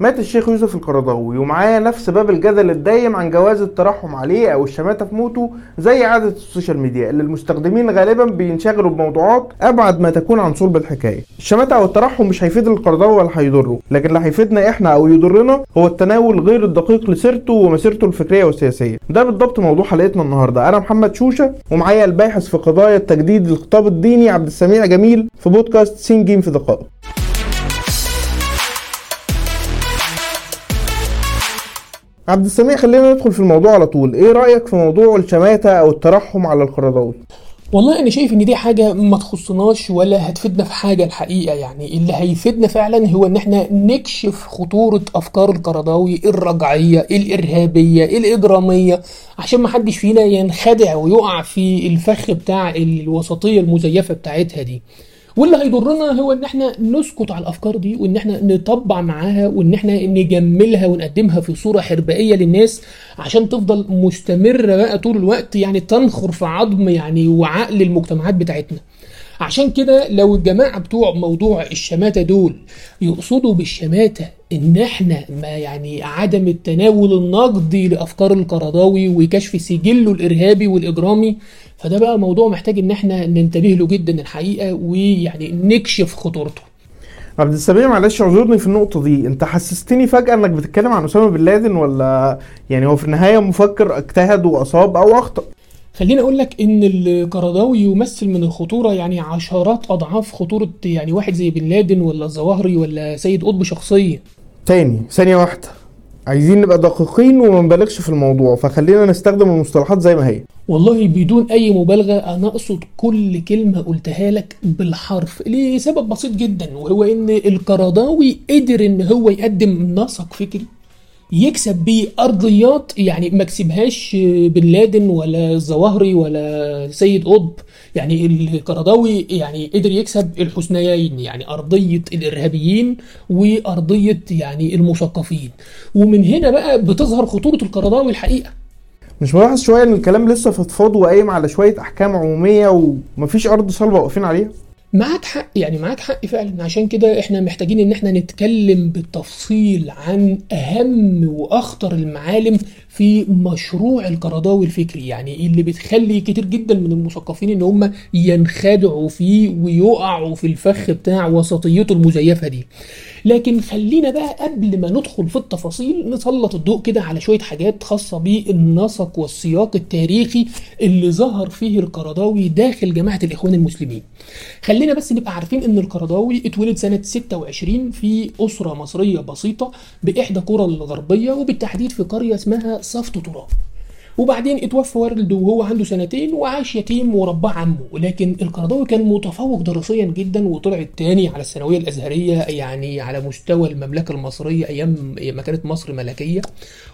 مات الشيخ يوسف القرضاوي ومعاه نفس باب الجدل الدايم عن جواز الترحم عليه أو الشماتة في موته زي عادة ال social media اللي المستخدمين غالبا بينشغلوا بموضوعات أبعد ما تكون عن صلب الحكاية. الشماتة أو الترحم مش هيفيد القرضاوي ولا هيضره لكن اللي هيفيدنا إحنا أو يضرنا هو التناول غير الدقيق لسيرته ومسيرته الفكرية والسياسية. ده بالضبط موضوع حلقتنا النهاردة. أنا محمد شوشة ومعايا الباحث في قضايا التجديد الخطاب الديني عبد السميع جميل في بودكاست سين جيم في دقائق. عبد السميع خلينا ندخل في الموضوع على طول. إيه رأيك في موضوع الشماتة أو الترحم على القرضاوي والله أنا شايف إن دي حاجة ما تخصناش ولا هتفيدنا في حاجة الحقيقة يعني. اللي هيفيدنا فعلا هو إن إحنا نكشف خطورة أفكار القرضاوي الرجعية الإرهابية الإجرامية عشان ما حدش فينا ينخدع ويقع في الفخ بتاع الوسطية المزيفة بتاعتها دي. واللي هيضرنا هو إن إحنا نسكت على الأفكار دي وإن إحنا نطبع معاها وإن إحنا نجملها ونقدمها في صورة حربائية للناس عشان تفضل مستمرة بقى طول الوقت يعني تنخر في عظم يعني وعقل المجتمعات بتاعتنا. عشان كده لو الجماعة بتوع موضوع الشماتة دول يقصدوا بالشماتة إن إحنا ما يعني عدم التناول النقدي لأفكار القرضاوي وكشف سجله الإرهابي والإجرامي فده بقى موضوع محتاج إن إحنا ننتبه له جدا الحقيقة ويعني نكشف خطورته. عبد السميع معلش اعذرني في النقطة دي. أنت حسستني فجأة إنك بتتكلم عن أسامة بن لادن ولا يعني هو في النهاية مفكر اجتهد وأصاب أو أخطأ؟ خليني أقول لك إن القرضاوي يمثل من الخطورة يعني عشرات أضعاف خطورة يعني واحد زي بن لادن ولا الظواهري ولا سيد قطب شخصيا. تاني ثانية واحدة. عايزين نبقى دقيقين وما نبالغش في الموضوع فخلينا نستخدم المصطلحات زي ما هي. والله بدون أي مبالغة أنا أقصد كل كلمة قلتها لك بالحرف لسبب بسيط جدا وهو إن القرضاوي قدر إن هو يقدم نسق فكري يكسب بيه أرضيات يعني ما كسبهاش بن لادن ولا الظواهري ولا سيد قطب. يعني القرضاوي يعني قدر يكسب الحسنيين يعني أرضية الإرهابيين وأرضية يعني المثقفين ومن هنا بقى بتظهر خطورة القرضاوي الحقيقة. مش ملاحظ شوية إن الكلام لسه فضفاض وقايم على شوية أحكام عمومية ومفيش أرض صلبة واقفين عليها؟ معاك حق يعني معاك حق فعلا. عشان كده إحنا محتاجين إن إحنا نتكلم بالتفصيل عن أهم وأخطر المعالم في مشروع القرضاوي الفكري يعني اللي بتخلي كتير جدا من المثقفين إن هم ينخدعوا فيه ويقعوا في الفخ بتاع وسطيته المزيفة دي. لكن خلينا بقى قبل ما ندخل في التفاصيل نسلط الضوء كده على شوية حاجات خاصة بالنسق والسياق التاريخي اللي ظهر فيه القرضاوي داخل جماعة الإخوان المسلمين. خلينا بس نبقى عارفين إن القرضاوي اتولد سنة 26 في أسرة مصرية بسيطة بإحدى قرى الغربية وبالتحديد في قرية اسمها صفت تراب وبعدين اتوفى والده وهو عنده سنتين وعاش يتيم ورباه عمه. لكن القرضاوي كان متفوق دراسيا جدا وطلع الثاني على الثانوية الأزهرية يعني على مستوى المملكة المصرية أيام ما كانت مصر ملكية.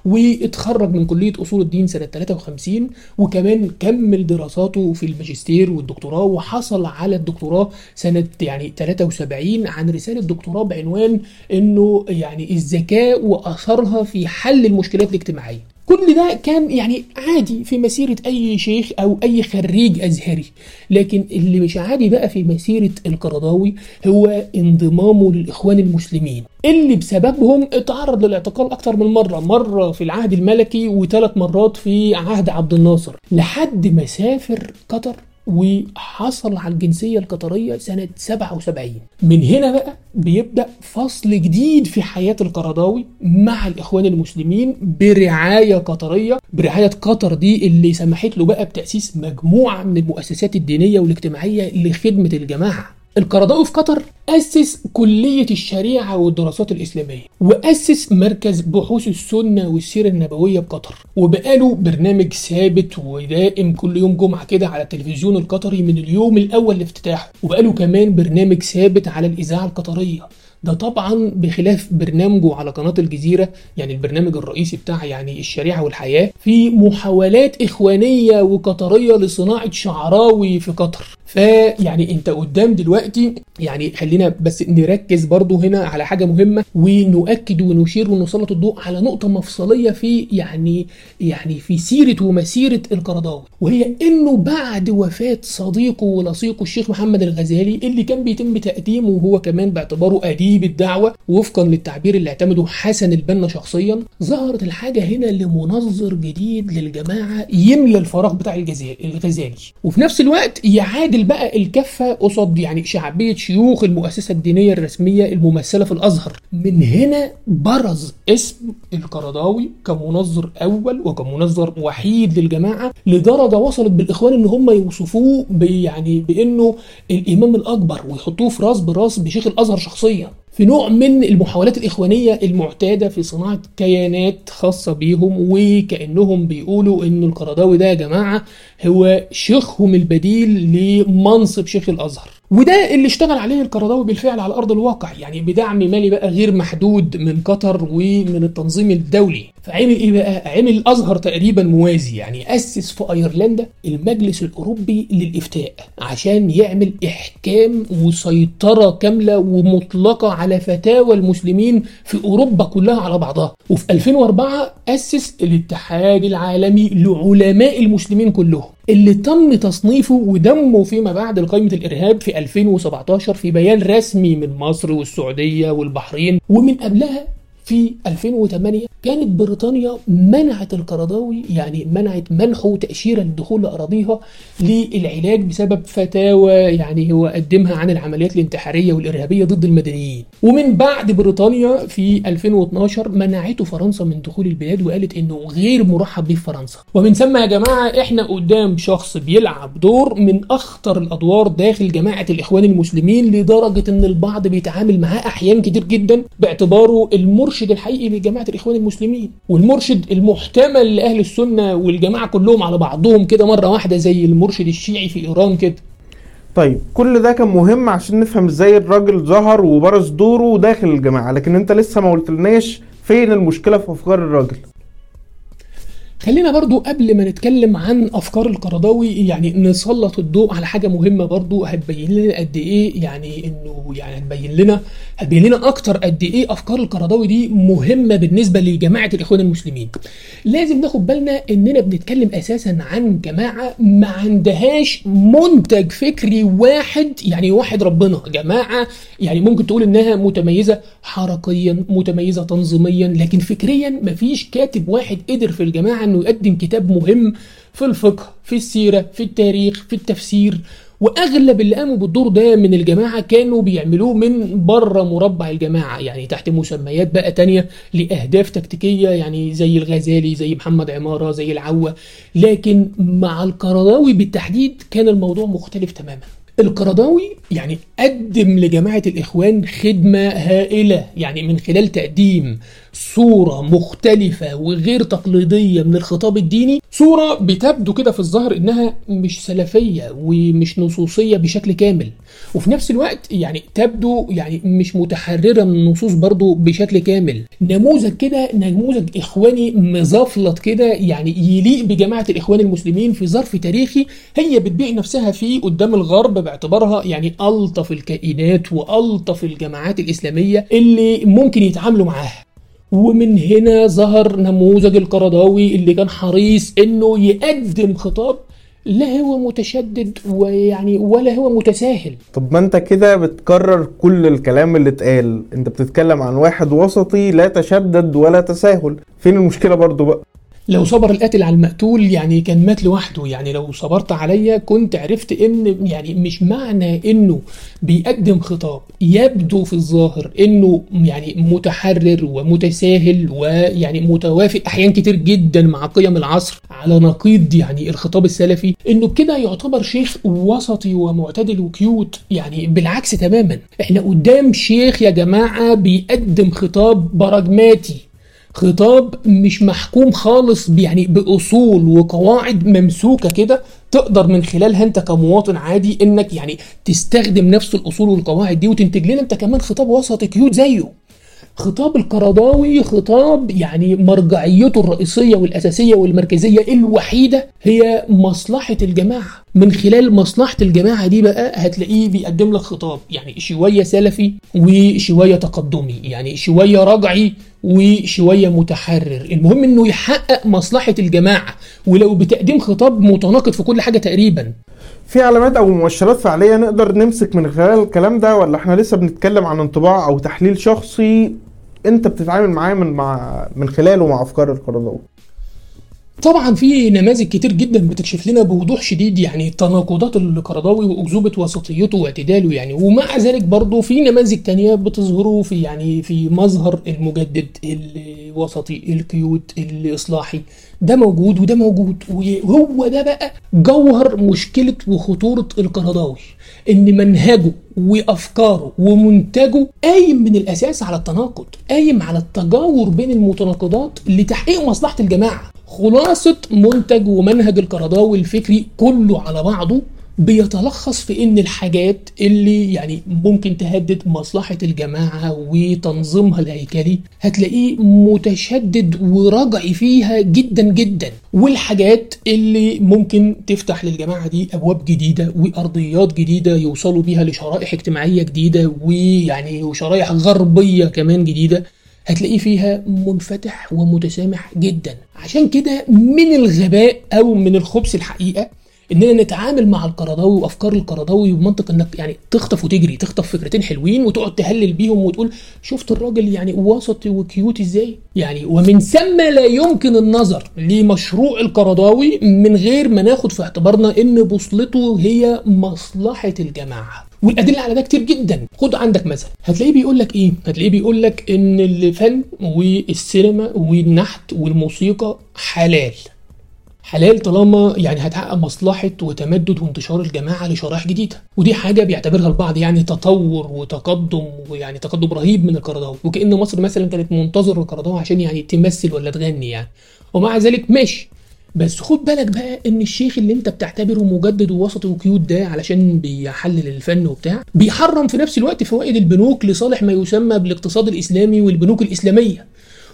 واتخرج من كلية أصول الدين سنة 53 وكمان كمل دراساته في الماجستير والدكتوراه وحصل على الدكتوراه سنة يعني 73 عن رسالة دكتوراه بعنوان إنه يعني الذكاء وأثرها في حل المشكلات الاجتماعية. كل ده كان يعني عادي في مسيرة أي شيخ أو أي خريج أزهري. لكن اللي مش عادي بقى في مسيرة القرضاوي هو انضمامه للإخوان المسلمين اللي بسببهم اتعرض للاعتقال أكتر من مرة مرة في العهد الملكي وثلاث مرات في عهد عبد الناصر. لحد ما سافر قطر. وحصل على الجنسية القطرية سنة 77 من هنا بقى بيبدأ فصل جديد في حياة القرضاوي مع الإخوان المسلمين برعاية قطرية. برعاية قطر دي اللي سمحت له بقى بتأسيس مجموعة من المؤسسات الدينية والاجتماعية لخدمة الجماعة. القرضاوي في قطر أسس كلية الشريعة والدراسات الإسلامية وأسس مركز بحوث السنة والسيرة النبوية بقطر وبقاله برنامج ثابت ودائم كل يوم جمعة كده على التلفزيون القطري من اليوم الأول لافتتاحه وبقاله كمان برنامج ثابت على الإذاعة القطرية. ده طبعا بخلاف برنامجه على قناة الجزيرة يعني البرنامج الرئيسي بتاع يعني الشريعة والحياة في محاولات إخوانية وقطرية لصناعة شعراوي في قطر. فيعني انت قدام دلوقتي يعني خلينا بس نركز برضو هنا على حاجة مهمة ونؤكد ونشير ونسلط الضوء على نقطة مفصلية في يعني يعني في سيرة ومسيرة القرضاوي وهي إنه بعد وفاة صديقه ولصيقه الشيخ محمد الغزالي اللي كان بيتم تقديمه وهو كمان باعتباره أديب الدعوة وفقا للتعبير اللي اعتمده حسن البنا شخصيا ظهرت الحاجة هنا لمنظر جديد للجماعة يملى الفراغ بتاع الغزالي. وفي نفس الوقت يعادل بقى الكفة قصاد يعني شعبية شيوخ المؤسسة الدينية الرسمية الممثلة في الأزهر. من هنا برز اسم القرضاوي كمنظر أول وكمنظر وحيد للجماعة لدرجة وصلت بالإخوان إن هم يوصفوه يعني بإنه الإمام الأكبر ويحطوه في راس براس بشيخ الأزهر شخصيا. في نوع من المحاولات الإخوانية المعتادة في صناعة كيانات خاصة بيهم وكأنهم بيقولوا إن القرضاوي ده يا جماعة هو شيخهم البديل لمنصب شيخ الأزهر. وده اللي اشتغل عليه القرضاوي بالفعل على أرض الواقع. يعني بدعم مالي بقى غير محدود من قطر ومن التنظيم الدولي. فعمل إيه بقى؟ عمل الازهر تقريبا موازي. يعني أسس في أيرلندا المجلس الأوروبي للإفتاء عشان يعمل إحكام وسيطرة كاملة ومطلقة على فتاوى المسلمين في أوروبا كلها على بعضها. وفي 2004 أسس الاتحاد العالمي لعلماء المسلمين كلهم. اللي تم تصنيفه ودمه فيما بعد لقائمة الإرهاب في 2017 في بيان رسمي من مصر والسعودية والبحرين ومن قبلها في 2008 كانت بريطانيا منعت القرضاوي يعني منعت منحه تأشيرة للدخول لأراضيها للعلاج بسبب فتاوى يعني هو قدمها عن العمليات الانتحارية والإرهابية ضد المدنيين. ومن بعد بريطانيا في 2012 منعته فرنسا من دخول البلاد وقالت إنه غير مرحب به في فرنسا ومن ثم يا جماعة إحنا قدام شخص بيلعب دور من أخطر الأدوار داخل جماعة الإخوان المسلمين لدرجة إن البعض بيتعامل معاه أحيان كتير جدا باعتباره المرشد الحقيقي لجماعة الإخوان المسلمين والمرشد المحتمل لأهل السنة والجماعة كلهم على بعضهم كده مرة واحدة زي المرشد الشيعي في إيران كده. طيب كل ده كان مهم عشان نفهم إزاي الراجل ظهر وبرز دوره داخل الجماعة لكن أنت لسه ما قلتلناش فين المشكلة في افكار الراجل. خلينا برضو قبل ما نتكلم عن أفكار القرضاوي يعني نسلط الضوء على حاجة مهمة برضو هتبين لنا قد إيه يعني إنه يعني هتبين لنا هتبين لنا أكتر قد إيه أفكار القرضاوي دي مهمة بالنسبة لجماعة الإخوان المسلمين. لازم ناخد بالنا إننا بنتكلم أساسا عن جماعة ما عندهاش منتج فكري واحد يعني واحد ربنا. جماعة يعني ممكن تقول إنها متميزة حركيا متميزة تنظيميا لكن فكريا مفيش كاتب واحد قدر في الجماعة انه يقدم كتاب مهم في الفقه في السيرة في التاريخ في التفسير. وأغلب اللي قاموا بالدور ده من الجماعة كانوا بيعملوه من بره مربع الجماعة يعني تحت مسميات بقى تانية لأهداف تكتيكية يعني زي الغزالي زي محمد عمارة زي العوة. لكن مع القرضاوي بالتحديد كان الموضوع مختلف تماما. القرضاوي يعني قدم لجماعة الإخوان خدمة هائلة يعني من خلال تقديم صورة مختلفة وغير تقليدية من الخطاب الديني. صورة بتبدو كده في الظاهر إنها مش سلفية ومش نصوصية بشكل كامل. وفي نفس الوقت يعني تبدو يعني مش متحررة من النصوص برضو بشكل كامل. نموذج كده نموذج إخواني مزفلط كده يعني يليق بجماعة الإخوان المسلمين في ظرف تاريخي هي بتبيع نفسها فيه قدام الغرب باعتبارها يعني ألطف الكائنات وألطف الجماعات الإسلامية اللي ممكن يتعاملوا معاها. ومن هنا ظهر نموذج القرضاوي اللي كان حريص إنه يقدم خطاب لا هو متشدد ويعني ولا هو متساهل. طب ما أنت كده بتكرر كل الكلام اللي اتقال. أنت بتتكلم عن واحد وسطي لا تشدد ولا تساهل. فين المشكلة برضو بقى؟ لو صبر القاتل على المقتول يعني كان مات لوحده. يعني لو صبرت عليا كنت عرفت إن يعني مش معنى إنه بيقدم خطاب يبدو في الظاهر إنه يعني متحرر ومتساهل ويعني متوافق أحيان كتير جدا مع قيم العصر على نقيض يعني الخطاب السلفي. إنه كده يعتبر شيخ وسطي ومعتدل وكيوت. يعني بالعكس تماما إحنا قدام شيخ يا جماعة بيقدم خطاب براجماتي خطاب مش محكوم خالص يعني بأصول وقواعد ممسوكة كده تقدر من خلالها انت كمواطن عادي انك يعني تستخدم نفس الأصول والقواعد دي وتنتج لنا انت كمان خطاب وسط كيوت زيه. خطاب القرضاوي خطاب يعني مرجعيته الرئيسية والأساسية والمركزية الوحيدة هي مصلحة الجماعة. من خلال مصلحة الجماعة دي بقى هتلاقيه بيقدم لك خطاب يعني شوية سلفي وشوية تقدمي يعني شوية رجعي وشوية متحرر. المهم إنه يحقق مصلحة الجماعة ولو بتقديم خطاب متناقض في كل حاجة تقريبا. في علامات أو مؤشرات فعلية نقدر نمسك من خلال الكلام ده ولا إحنا لسه بنتكلم عن انطباع أو تحليل شخصي أنت بتتعامل معاه من مع من خلاله مع أفكار القرضاوي طبعا في نماذج كتير جدا بتكشف لنا بوضوح شديد يعني تناقضات القرضاوي وأكذوبة وسطيته واعتداله يعني. ومع ذلك برضه في نماذج تانية بتظهره في يعني في مظهر المجدد الوسطي الكيوت الإصلاحي. ده موجود وده موجود وهو ده بقى جوهر مشكلة وخطورة القرضاوي إن منهجه وأفكاره ومنتجه قايم من الأساس على التناقض قايم على التجاور بين المتناقضات لتحقيق مصلحة الجماعة. خلاصة منتج ومنهج القرضاوي الفكري كله على بعضه بيتلخص في إن الحاجات اللي يعني ممكن تهدد مصلحة الجماعة وتنظيمها الهيكلي هتلاقيه متشدد ورجعي فيها جدا جدا. والحاجات اللي ممكن تفتح للجماعة دي أبواب جديدة وأرضيات جديدة يوصلوا بيها لشرائح اجتماعية جديدة ويعني وشرائح غربية كمان جديدة. هتلاقيه فيها منفتح ومتسامح جدا. عشان كده من الغباء أو من الخبث الحقيقة إننا نتعامل مع القرضاوي وأفكار القرضاوي بمنطق إنك يعني تخطف وتجري تخطف فكرتين حلوين وتقعد تهلل بيهم وتقول شفت الراجل يعني وسطي وكيوت إزاي؟ يعني ومن ثم لا يمكن النظر لمشروع القرضاوي من غير ما ناخد في اعتبارنا إن بوصلته هي مصلحة الجماعة. والأدلة على ده كتير جدا. خد عندك مثلا هتلاقيه بيقول لك إيه؟ هتلاقيه بيقول لك إن الفن والسينما والنحت والموسيقى حلال. حلال طالما يعني هتحقق مصلحة وتمدد وانتشار الجماعة لشرائح جديدة. ودي حاجة بيعتبرها البعض يعني تطور وتقدم ويعني تقدم رهيب من القرضاوي. وكأن مصر مثلا كانت منتظر القرضاوي عشان يعني تمثل ولا تغني يعني. ومع ذلك ماشي. بس خد بالك بقى إن الشيخ اللي أنت بتعتبره مجدد ووسطي وكيوت ده علشان بيحلل الفن وبتاع بيحرم في نفس الوقت فوائد البنوك لصالح ما يسمى بالاقتصاد الإسلامي والبنوك الإسلامية.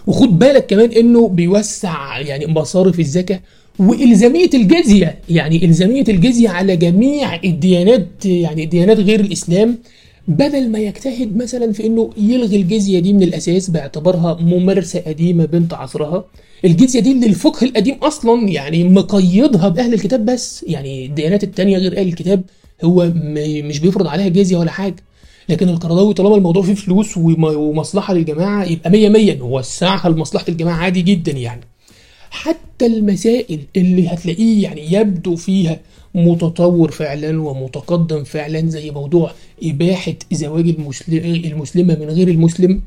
وخد بالك كمان إنه بيوسع يعني مصارف الزكاة وإلزامية الجزية. يعني إلزامية الجزية على جميع الديانات يعني الديانات غير الإسلام بدل ما يجتهد مثلا في إنه يلغي الجزية دي من الأساس باعتبارها ممارسة قديمة بنت عصرها. الجزية دي اللي الفقه القديم أصلا يعني مقيدها بأهل الكتاب بس. يعني الديانات التانية غير أهل الكتاب هو مش بيفرض عليها جزية ولا حاجة. لكن القرضاوي طالما الموضوع فيه فلوس ومصلحة للجماعة يبقى 100 100 نوسعها لمصلحة الجماعة عادي جدا يعني. حتى المسائل اللي هتلاقيه يعني يبدو فيها متطور فعلا ومتقدم فعلا زي موضوع إباحة زواج المسلمة من غير المسلم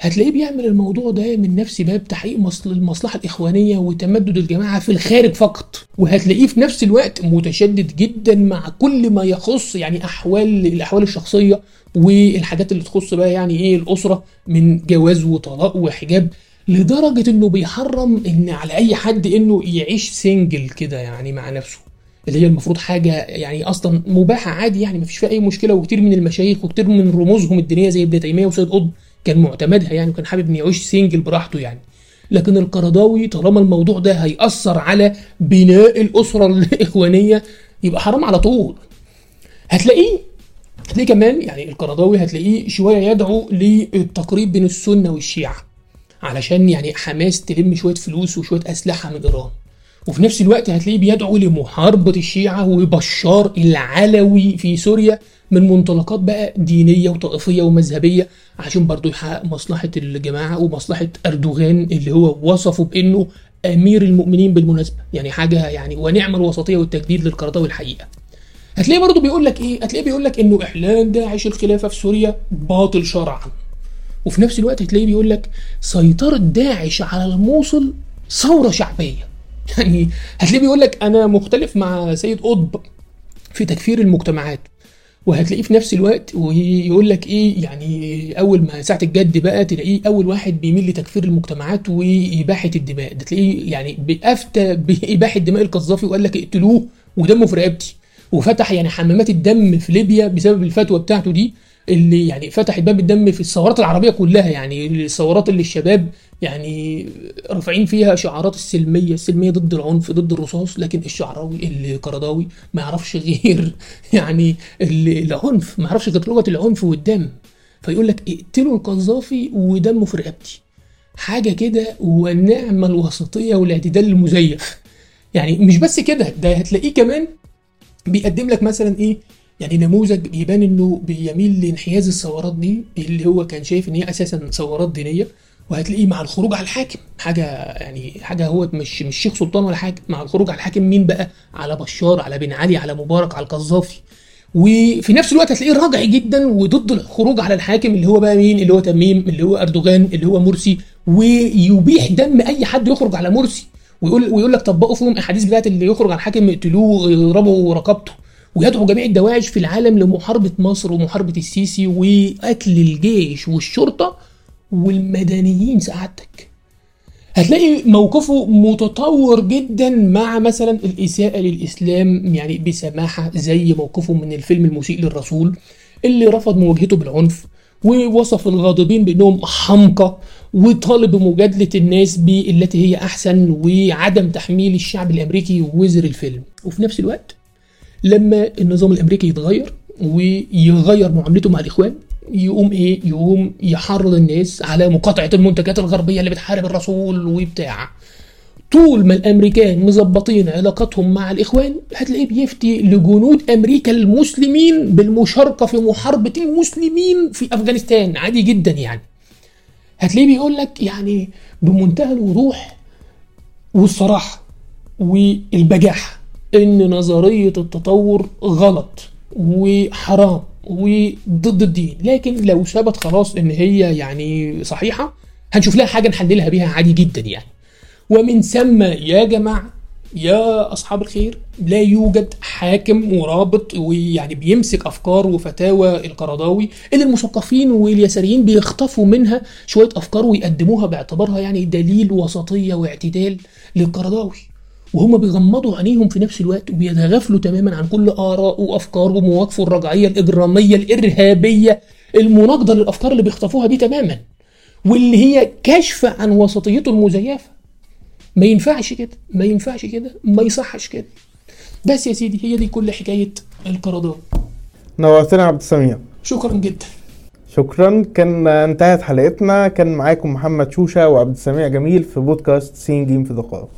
هتلاقيه بيعمل الموضوع ده من نفس باب تحقيق المصلحة الإخوانية وتمدد الجماعة في الخارج فقط. وهتلاقيه في نفس الوقت متشدد جدا مع كل ما يخص يعني أحوال الأحوال الشخصية والحاجات اللي تخص بقى يعني إيه الأسرة من جواز وطلاق وحجاب لدرجة إنه بيحرم إن على أي حد إنه يعيش single كده يعني مع نفسه. اللي هي المفروض حاجة يعني أصلا مباحة عادي يعني مفيش فيها أي مشكلة وكتير من المشايخ وكتير من رموزهم الدينية زي ابن تيمية وسيد قطب كان معتمدها يعني وكان حابب إنه يعيش single براحته يعني. لكن القرضاوي طالما الموضوع ده هيأثر على بناء الأسرة الإخوانية يبقى حرام على طول. هتلاقيه هتلاقيه كمان يعني القرضاوي هتلاقيه شوية يدعو للتقريب بين السنة والشيعة. علشان يعني حماس تلم شوية فلوس وشوية أسلحة من إيران. وفي نفس الوقت هتلاقيه بيدعو لمحاربة الشيعة وبشار العلوي في سوريا من منطلقات بقى دينية وطائفية ومذهبية عشان برضه يحقق مصلحة الجماعة ومصلحة أردوغان اللي هو وصفه بإنه أمير المؤمنين بالمناسبة. يعني حاجة يعني ونعم الوسطية والتجديد للقرضاوي الحقيقة هتلاقيه برضه بيقول لك إيه؟ هتلاقيه بيقول لك إنه إحلال داعش الخلافة في سوريا باطل شرعا. وفي نفس الوقت هتلاقيه بيقول لك سيطرة داعش على الموصل ثورة شعبية. يعني هتلاقيه بيقول لك أنا مختلف مع سيد قطب في تكفير المجتمعات. وهتلاقيه في نفس الوقت ويقول لك إيه يعني أول ما ساعة الجد بقى تلاقيه أول واحد بيميل لتكفير المجتمعات وإباحة الدماء. ده تلاقيه يعني بأفتى بإباحة دماء القذافي وقال لك اقتلوه ودمه في رقبتي. وفتح يعني حمامات الدم في ليبيا بسبب الفتوى بتاعته دي. اللي يعني فتحت باب الدم في الثورات العربية كلها يعني الثورات اللي الشباب يعني رافعين فيها شعارات السلمية السلمية ضد العنف ضد الرصاص لكن الشعراوي القرضاوي ما يعرفش غير يعني ال- العنف ما يعرفش غير لغة العنف والدم. فيقول لك اقتلوا القذافي ودمه في رقبتي. حاجة كده ونعم الوسطية والاعتدال المزيف. يعني مش بس كده ده هتلاقيه كمان بيقدم لك مثلا إيه؟ يعني نموذج يبان إنه بيميل لانحياز الثورات دي اللي هو كان شايف إن هي أساسا ثورات دينية وهتلاقيه مع الخروج على الحاكم. حاجة يعني حاجة هو مش مش شيخ سلطان ولا حاجة مع الخروج على الحاكم مين بقى؟ على بشار على بن علي على مبارك على القذافي. وفي نفس الوقت هتلاقيه راجعي جدا وضد الخروج على الحاكم اللي هو بقى مين؟ اللي هو تميم اللي هو أردوغان اللي هو مرسي. ويبيح دم أي حد يخرج على مرسي ويقول ويقول لك طبقوا فيهم احاديث بتاعت اللي يخرج على الحاكم اقتلوه يضربوا رقبته. ويدعو جميع الدواعش في العالم لمحاربة مصر ومحاربة السيسي وقتل الجيش والشرطة والمدنيين. سعادتك. هتلاقي موقفه متطور جدا مع مثلا الإساءة للإسلام يعني بسماحة زي موقفه من الفيلم المسيء للرسول اللي رفض مواجهته بالعنف ووصف الغاضبين بأنهم حمقى وطالب بمجادلة الناس بالتي هي أحسن وعدم تحميل الشعب الأمريكي وزر الفيلم. وفي نفس الوقت لما النظام الأمريكي يتغير ويغير معاملته مع الإخوان يقوم إيه؟ يقوم يحرض الناس على مقاطعة المنتجات الغربية اللي بتحارب الرسول وبتاع. طول ما الأمريكان مظبطين علاقتهم مع الإخوان هتلاقيه بيفتي لجنود أمريكا المسلمين بالمشاركة في محاربة المسلمين في أفغانستان. عادي جدا يعني. هتلاقيه بيقول لك يعني بمنتهى الوضوح والصراحة والبجاحة. إن نظرية التطور غلط وحرام وضد الدين. لكن لو ثبت خلاص إن هي يعني صحيحة هنشوف لها حاجة نحللها بيها عادي جدا يعني. ومن ثم يا جماعة يا أصحاب الخير لا يوجد حاكم ورابط ويعني بيمسك أفكار وفتاوى القرضاوي اللي المثقفين واليساريين بيخطفوا منها شوية أفكار ويقدموها باعتبارها يعني دليل وسطية واعتدال للقرضاوي. وهم بيغمضوا عينيهم في نفس الوقت وبيتغافلوا تماما عن كل آراء وأفكار ومواقفه الرجعية الإجرامية الإرهابية المناقضة للأفكار اللي بيخطفوها دي تماما. واللي هي كشف عن وسطيته المزيفة. ما ينفعش كده ما ينفعش كده ما يصحش كده. بس يا سيدي هي دي كل حكاية القرضاوي نورتنا يا عبد السميع. شكرا جدا. شكرا. كان انتهت حلقتنا. كان معاكم محمد شوشة وعبد السميع جميل في بودكاست سين جيم في دقائق.